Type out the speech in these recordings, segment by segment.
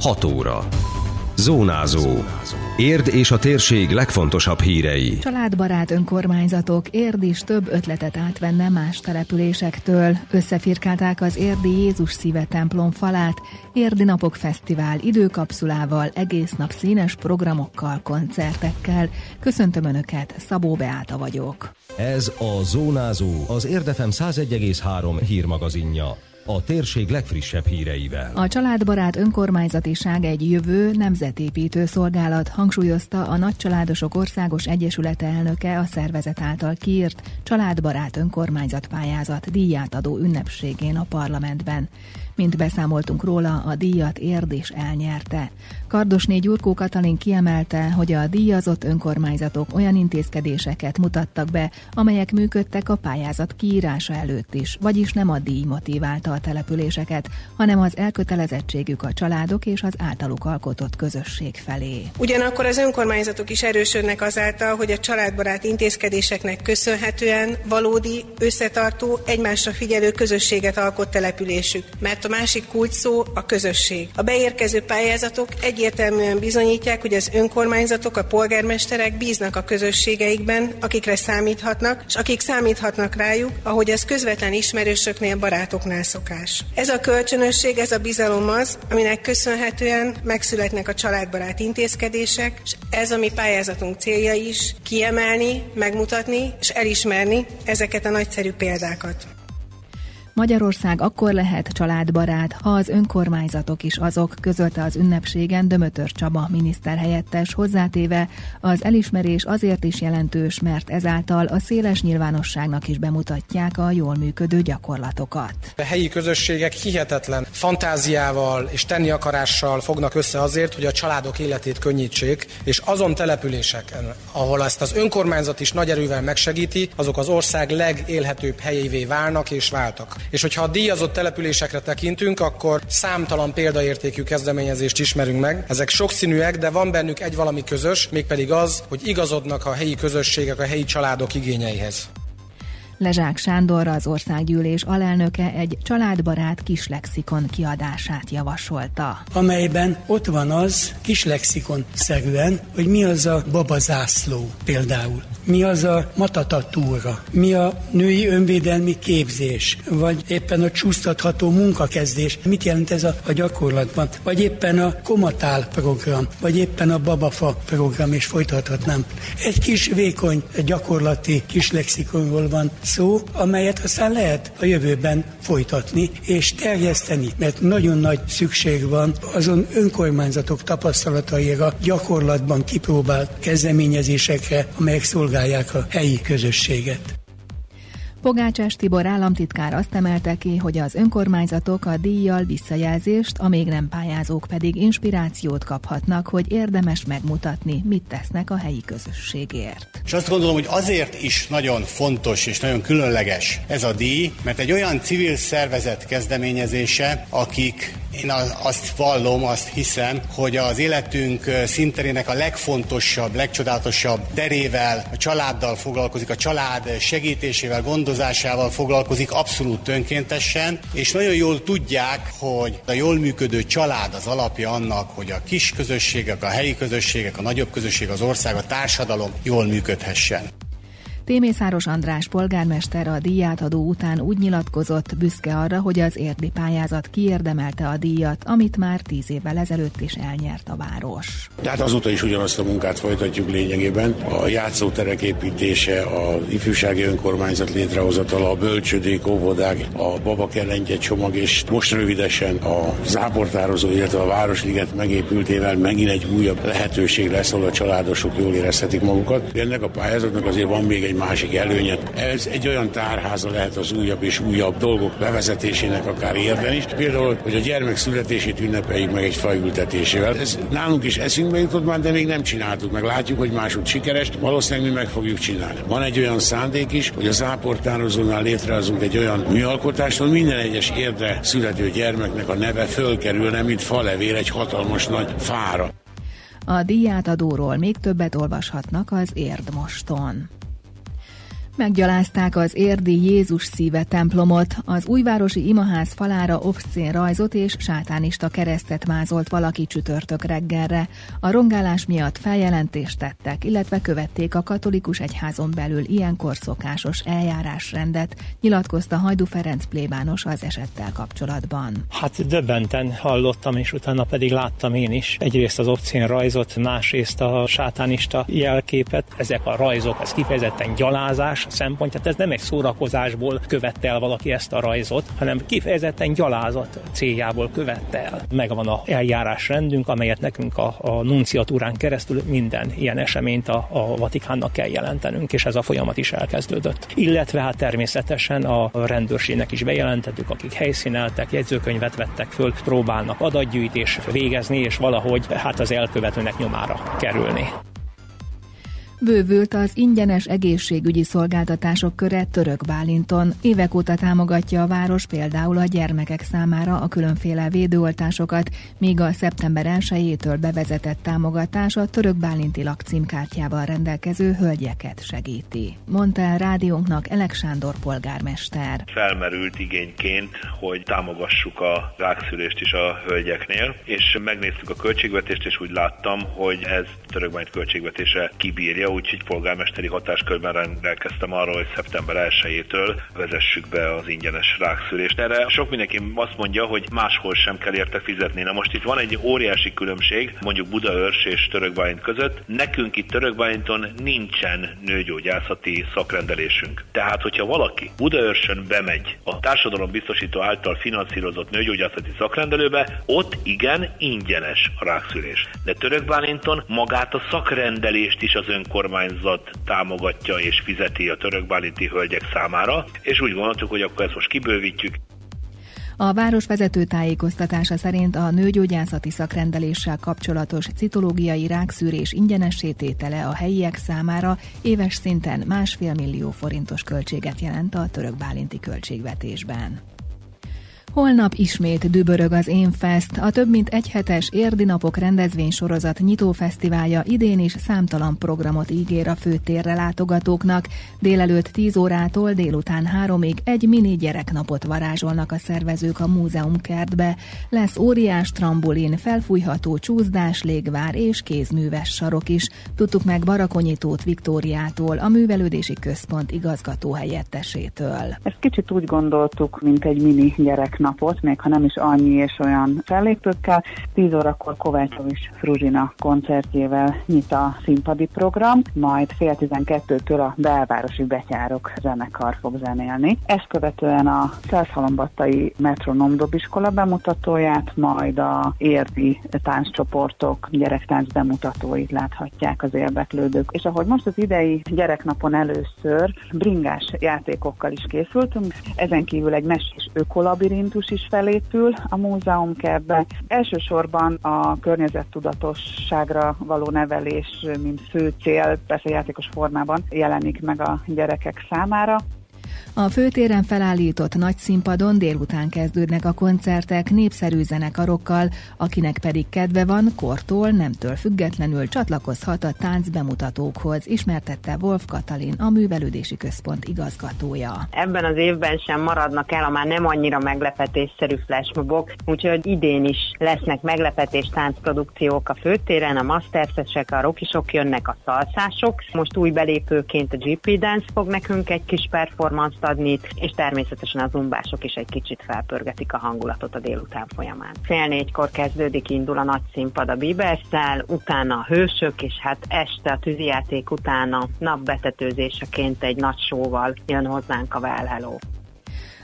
6 óra. Zónázó. Érd és a térség legfontosabb hírei. Családbarát önkormányzatok Érd is több ötletet átvenne más településektől. Összefirkálták az Érdi Jézus Szíve templom falát, Érdi Napok Fesztivál időkapszulával, egész nap színes programokkal, koncertekkel. Köszöntöm Önöket, Szabó Beáta vagyok. Ez a Zónázó, az Érdefem 101,3 hírmagazinja a térség legfrissebb híreivel. A családbarát önkormányzatiság egy jövő nemzetépítő szolgálat hangsúlyozta a Nagycsaládosok Országos Egyesülete elnöke a szervezet által kiírt családbarát önkormányzat pályázat díját adó ünnepségén a parlamentben. Mint beszámoltunk róla, a díjat Érd is elnyerte. Kardosné Gyurkó Katalin kiemelte, hogy a díjazott önkormányzatok olyan intézkedéseket mutattak be, amelyek működtek a pályázat kiírása előtt is, vagyis nem a díj motiválta a településeket, hanem az elkötelezettségük a családok és az általuk alkotott közösség felé. Ugyanakkor az önkormányzatok is erősödnek azáltal, hogy a családbarát intézkedéseknek köszönhetően valódi, összetartó, egymásra figyelő közösséget alkot településük, mert a másik kulcs szó a közösség. A beérkező pályázatok egyértelműen bizonyítják, hogy az önkormányzatok, a polgármesterek bíznak a közösségeikben, akikre számíthatnak, és akik számíthatnak rájuk, ahogy ez közvetlen ismerősöknél, barátoknál szokás. Ez a kölcsönösség, ez a bizalom az, aminek köszönhetően megszületnek a családbarát intézkedések, és ez a mi pályázatunk célja is, kiemelni, megmutatni és elismerni ezeket a nagyszerű példákat. Magyarország akkor lehet családbarát, ha az önkormányzatok is azok, közölte az ünnepségen Dömötör Csaba miniszterhelyettes hozzátéve, az elismerés azért is jelentős, mert ezáltal a széles nyilvánosságnak is bemutatják a jól működő gyakorlatokat. A helyi közösségek hihetetlen fantáziával és tenni akarással fognak össze azért, hogy a családok életét könnyítsék, és azon településeken, ahol ezt az önkormányzat is nagy erővel megsegíti, azok az ország legélhetőbb helyévé válnak és váltak. És hogyha a díjazott településekre tekintünk, akkor számtalan példaértékű kezdeményezést ismerünk meg. Ezek sokszínűek, de van bennük egy valami közös, mégpedig az, hogy igazodnak a helyi közösségek, a helyi családok igényeihez. Lezsák Sándor, az országgyűlés alelnöke egy családbarát kislexikon kiadását javasolta. Amelyben ott van az kislexikon szerűen, hogy mi az a babazászló például mi az a matatatúra, mi a női önvédelmi képzés, vagy éppen a csúsztatható munkakezdés, mit jelent ez a, a gyakorlatban, vagy éppen a komatál program, vagy éppen a babafa program, és folytathatnám. Egy kis vékony, gyakorlati kis lexikonról van szó, amelyet aztán lehet a jövőben folytatni és terjeszteni, mert nagyon nagy szükség van azon önkormányzatok tapasztalataira, gyakorlatban kipróbált kezdeményezésekre, amelyek szolgálják szolgálják a helyi közösséget. Pogácsás Tibor államtitkár azt emelte ki, hogy az önkormányzatok a díjjal visszajelzést, a még nem pályázók pedig inspirációt kaphatnak, hogy érdemes megmutatni, mit tesznek a helyi közösségért. És azt gondolom, hogy azért is nagyon fontos és nagyon különleges ez a díj, mert egy olyan civil szervezet kezdeményezése, akik én azt vallom, azt hiszem, hogy az életünk szinterének a legfontosabb, legcsodálatosabb terével, a családdal foglalkozik, a család segítésével, gondozásával foglalkozik abszolút önkéntesen, és nagyon jól tudják, hogy a jól működő család az alapja annak, hogy a kis közösségek, a helyi közösségek, a nagyobb közösség, az ország, a társadalom jól működhessen. Témészáros András polgármester a díjátadó után úgy nyilatkozott, büszke arra, hogy az érdi pályázat kiérdemelte a díjat, amit már tíz évvel ezelőtt is elnyert a város. Tehát azóta is ugyanazt a munkát folytatjuk lényegében. A játszóterek építése, a ifjúsági önkormányzat létrehozatala, a bölcsödék, óvodák, a babakelengye csomag, és most rövidesen a záportározó, illetve a Városliget megépültével megint egy újabb lehetőség lesz, ahol a családosok jól érezhetik magukat. Ennek a pályázatnak azért van még egy másik előnye. Ez egy olyan tárháza lehet az újabb és újabb dolgok bevezetésének akár érden is. Például, hogy a gyermek születését ünnepeljük meg egy fajültetésével. Ez nálunk is eszünkbe jutott már, de még nem csináltuk meg. Látjuk, hogy máshogy sikeres, valószínűleg mi meg fogjuk csinálni. Van egy olyan szándék is, hogy az áportározónál létrehozunk egy olyan műalkotást, hogy minden egyes érde születő gyermeknek a neve fölkerülne, mint falevél egy hatalmas nagy fára. A díjátadóról még többet olvashatnak az Érdmoston. Meggyalázták az érdi Jézus szíve templomot, az újvárosi imaház falára obszcén rajzot és sátánista keresztet mázolt valaki csütörtök reggelre. A rongálás miatt feljelentést tettek, illetve követték a katolikus egyházon belül ilyenkor szokásos eljárásrendet, nyilatkozta Hajdu Ferenc plébános az esettel kapcsolatban. Hát döbbenten hallottam, és utána pedig láttam én is egyrészt az obszcén rajzot, másrészt a sátánista jelképet. Ezek a rajzok, ez kifejezetten gyalázás, szempontját. Ez nem egy szórakozásból követte el valaki ezt a rajzot, hanem kifejezetten gyalázat céljából követte el. Megvan a eljárásrendünk, amelyet nekünk a, a nunciatúrán keresztül minden ilyen eseményt a, a Vatikánnak kell jelentenünk, és ez a folyamat is elkezdődött. Illetve hát természetesen a rendőrségnek is bejelentettük, akik helyszíneltek, jegyzőkönyvet vettek föl, próbálnak adatgyűjtés végezni, és valahogy hát az elkövetőnek nyomára kerülni. Bővült az ingyenes egészségügyi szolgáltatások köre Török Bálinton. Évek óta támogatja a város például a gyermekek számára a különféle védőoltásokat, míg a szeptember 1-től bevezetett támogatás a Török Bálinti lakcímkártyával rendelkező hölgyeket segíti. Mondta el rádiónknak Elek Sándor polgármester. Felmerült igényként, hogy támogassuk a rákszülést is a hölgyeknél, és megnéztük a költségvetést, és úgy láttam, hogy ez Török Bálint költségvetése kibírja úgyhogy polgármesteri hatáskörben rendelkeztem arról, hogy szeptember 1-től vezessük be az ingyenes rákszülést. Erre sok mindenki azt mondja, hogy máshol sem kell érte fizetni. Na most itt van egy óriási különbség, mondjuk Budaörs és Törökbálint között. Nekünk itt Törökbálinton nincsen nőgyógyászati szakrendelésünk. Tehát, hogyha valaki Budaörsön bemegy a társadalombiztosító által finanszírozott nőgyógyászati szakrendelőbe, ott igen, ingyenes a rákszülés. De Törökbálinton magát a szakrendelést is az önkormányzat önkormányzat támogatja és fizeti a törökbálinti hölgyek számára, és úgy gondoltuk, hogy akkor ezt most kibővítjük. A város vezető tájékoztatása szerint a nőgyógyászati szakrendeléssel kapcsolatos citológiai rákszűrés ingyenessététele a helyiek számára éves szinten másfél millió forintos költséget jelent a törökbálinti költségvetésben. Holnap ismét dübörög az Fest, a több mint egy hetes érdi napok rendezvénysorozat nyitófesztiválja idén is számtalan programot ígér a főtérre látogatóknak. Délelőtt 10 órától délután 3-ig egy mini gyereknapot varázsolnak a szervezők a múzeum kertbe. Lesz óriás trambolin, felfújható csúszdás, légvár és kézműves sarok is. Tudtuk meg Barakonyitót Viktóriától, a Művelődési Központ igazgató helyettesétől. Ezt kicsit úgy gondoltuk, mint egy mini gyereknap napot, még ha nem is annyi és olyan fellépőkkel. 10 órakor Kovácsovics Fruzsina koncertjével nyit a színpadi program, majd fél 12-től a belvárosi betyárok zenekar fog zenélni. Ezt követően a Szelszhalombattai Metronom dobiskola bemutatóját, majd a érdi tánccsoportok gyerektánc bemutatóit láthatják az érdeklődők. És ahogy most az idei gyereknapon először bringás játékokkal is készültünk, ezen kívül egy mesés ökolabirintus konfliktus is felépül a múzeum kertbe. Elsősorban a környezettudatosságra való nevelés, mint fő cél, persze játékos formában jelenik meg a gyerekek számára. A főtéren felállított nagy színpadon délután kezdődnek a koncertek népszerű zenekarokkal, akinek pedig kedve van, kortól, nemtől függetlenül csatlakozhat a tánc bemutatókhoz, ismertette Wolf Katalin, a Művelődési Központ igazgatója. Ebben az évben sem maradnak el a már nem annyira meglepetésszerű flashmobok, úgyhogy idén is lesznek meglepetés táncprodukciók a főtéren, a mastersesek, a rockisok jönnek, a szalszások. Most új belépőként a GP Dance fog nekünk egy kis performance adni, és természetesen az zumbások is egy kicsit felpörgetik a hangulatot a délután folyamán. Fél négykor kezdődik, indul a nagy színpad a Bibesszel, utána a hősök, és hát este a tűzijáték utána napbetetőzéseként egy nagy sóval jön hozzánk a Well Hello.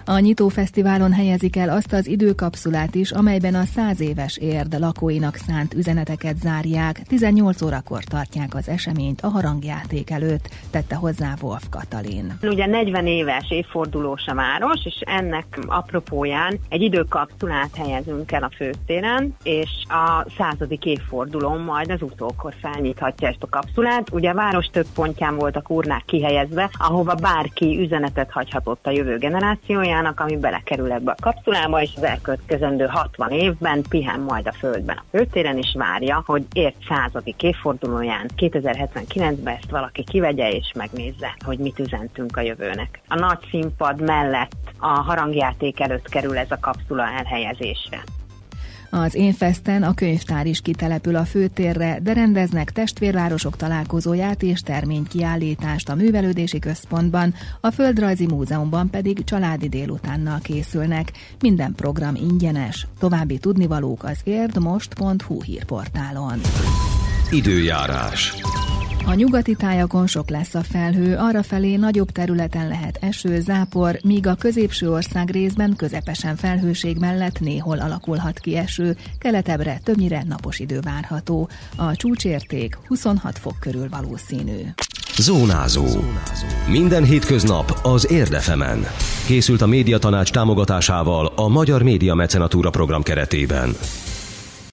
A nyitófesztiválon helyezik el azt az időkapszulát is, amelyben a száz éves érd lakóinak szánt üzeneteket zárják. 18 órakor tartják az eseményt a harangjáték előtt, tette hozzá Wolf Katalin. Ugye 40 éves évfordulós a város, és ennek apropóján egy időkapszulát helyezünk el a főtéren, és a századik évfordulón majd az utókor felnyithatja ezt a kapszulát. Ugye a város több pontján voltak urnák kihelyezve, ahova bárki üzenetet hagyhatott a jövő generációja, formájának, ami belekerül ebbe a kapszulába, és az elkövetkezendő 60 évben pihen majd a Földben a főtéren, és várja, hogy ért századik évfordulóján 2079-ben ezt valaki kivegye és megnézze, hogy mit üzentünk a jövőnek. A nagy színpad mellett a harangjáték előtt kerül ez a kapszula elhelyezésre. Az Énfesten a könyvtár is kitelepül a főtérre, de rendeznek testvérvárosok találkozóját és terménykiállítást a művelődési központban, a Földrajzi Múzeumban pedig családi délutánnal készülnek. Minden program ingyenes. További tudnivalók az érdmost.hu hírportálon. Időjárás. A nyugati tájakon sok lesz a felhő, arra felé nagyobb területen lehet eső, zápor, míg a középső ország részben közepesen felhőség mellett néhol alakulhat ki eső, keletebbre többnyire napos idő várható. A csúcsérték 26 fok körül valószínű. Zónázó. Minden hétköznap az Érdefemen. Készült a médiatanács támogatásával a Magyar Média Mecenatúra program keretében.